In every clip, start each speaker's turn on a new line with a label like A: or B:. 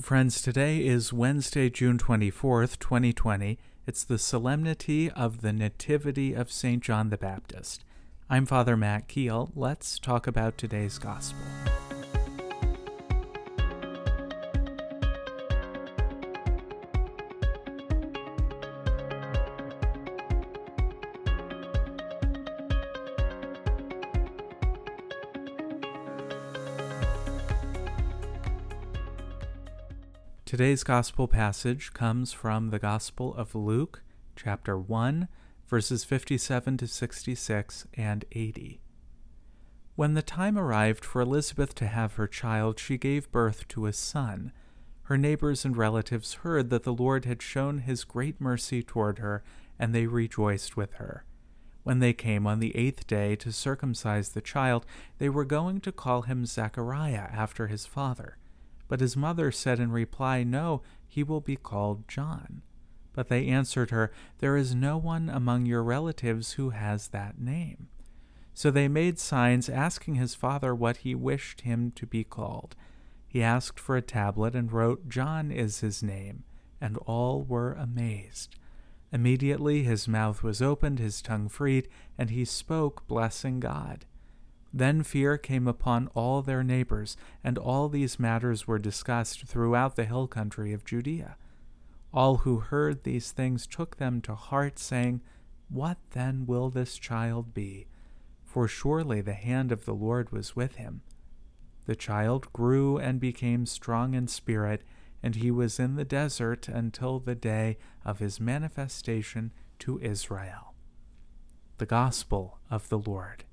A: Friends, today is Wednesday, June 24th, 2020. It's the solemnity of the Nativity of St. John the Baptist. I'm Father Matt Keel. Let's talk about today's Gospel. Today's Gospel passage comes from the Gospel of Luke, chapter 1, verses 57 to 66 and 80. When the time arrived for Elizabeth to have her child, she gave birth to a son. Her neighbors and relatives heard that the Lord had shown his great mercy toward her, and they rejoiced with her. When they came on the eighth day to circumcise the child, they were going to call him Zechariah after his father. But his mother said in reply, No, he will be called John. But they answered her, There is no one among your relatives who has that name. So they made signs asking his father what he wished him to be called. He asked for a tablet and wrote, John is his name, and all were amazed. Immediately his mouth was opened, his tongue freed, and he spoke, blessing God. Then fear came upon all their neighbors, and all these matters were discussed throughout the hill country of Judea. All who heard these things took them to heart, saying, What then will this child be? For surely the hand of the Lord was with him. The child grew and became strong in spirit, and he was in the desert until the day of his manifestation to Israel. The Gospel of the Lord.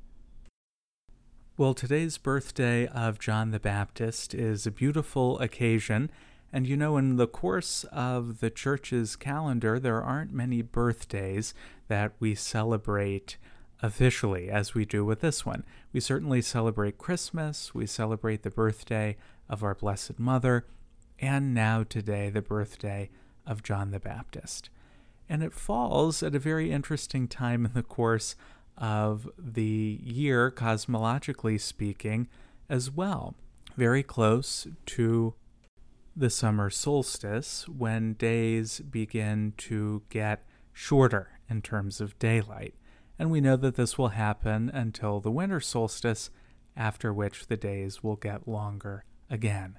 A: Well, today's birthday of John the Baptist is a beautiful occasion. And you know, in the course of the church's calendar, there aren't many birthdays that we celebrate officially as we do with this one. We certainly celebrate Christmas, we celebrate the birthday of our Blessed Mother, and now today, the birthday of John the Baptist. And it falls at a very interesting time in the course of the year, cosmologically speaking, as well. Very close to the summer solstice when days begin to get shorter in terms of daylight. And we know that this will happen until the winter solstice, after which the days will get longer again.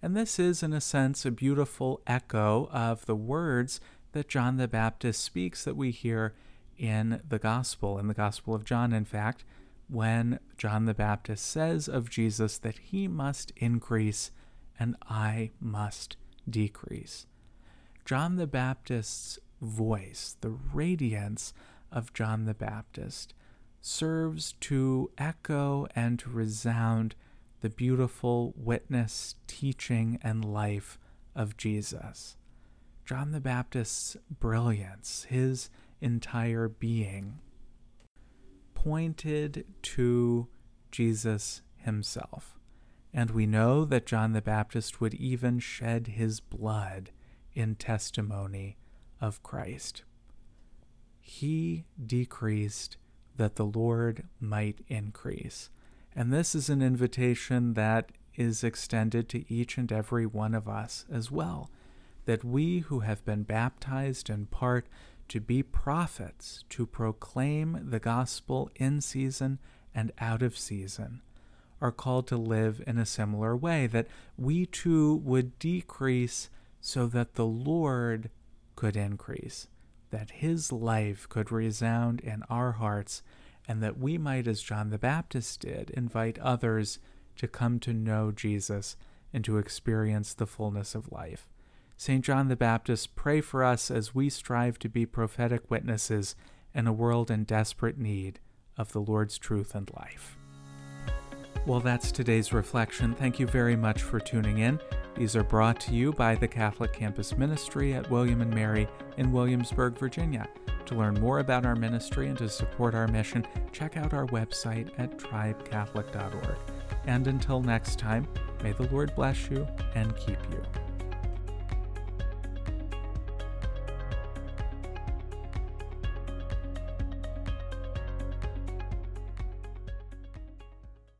A: And this is, in a sense, a beautiful echo of the words that John the Baptist speaks that we hear in the Gospel, in the Gospel of John, in fact, when John the Baptist says of Jesus that he must increase and I must decrease. John the Baptist's voice, the radiance of John the Baptist, serves to echo and to resound the beautiful witness, teaching, and life of Jesus. John the Baptist's brilliance, his entire being pointed to Jesus himself. And we know that John the Baptist would even shed his blood in testimony of Christ. He decreased that the Lord might increase. And this is an invitation that is extended to each and every one of us as well, that we who have been baptized in part to be prophets, to proclaim the gospel in season and out of season, are called to live in a similar way, that we too would decrease so that the Lord could increase, that his life could resound in our hearts, and that we might, as John the Baptist did, invite others to come to know Jesus and to experience the fullness of life. St. John the Baptist, pray for us as we strive to be prophetic witnesses in a world in desperate need of the Lord's truth and life. Well, that's today's reflection. Thank you very much for tuning in. These are brought to you by the Catholic Campus Ministry at William and Mary in Williamsburg, Virginia. To learn more about our ministry and to support our mission, check out our website at tribecatholic.org. And until next time, may the Lord bless you and keep you.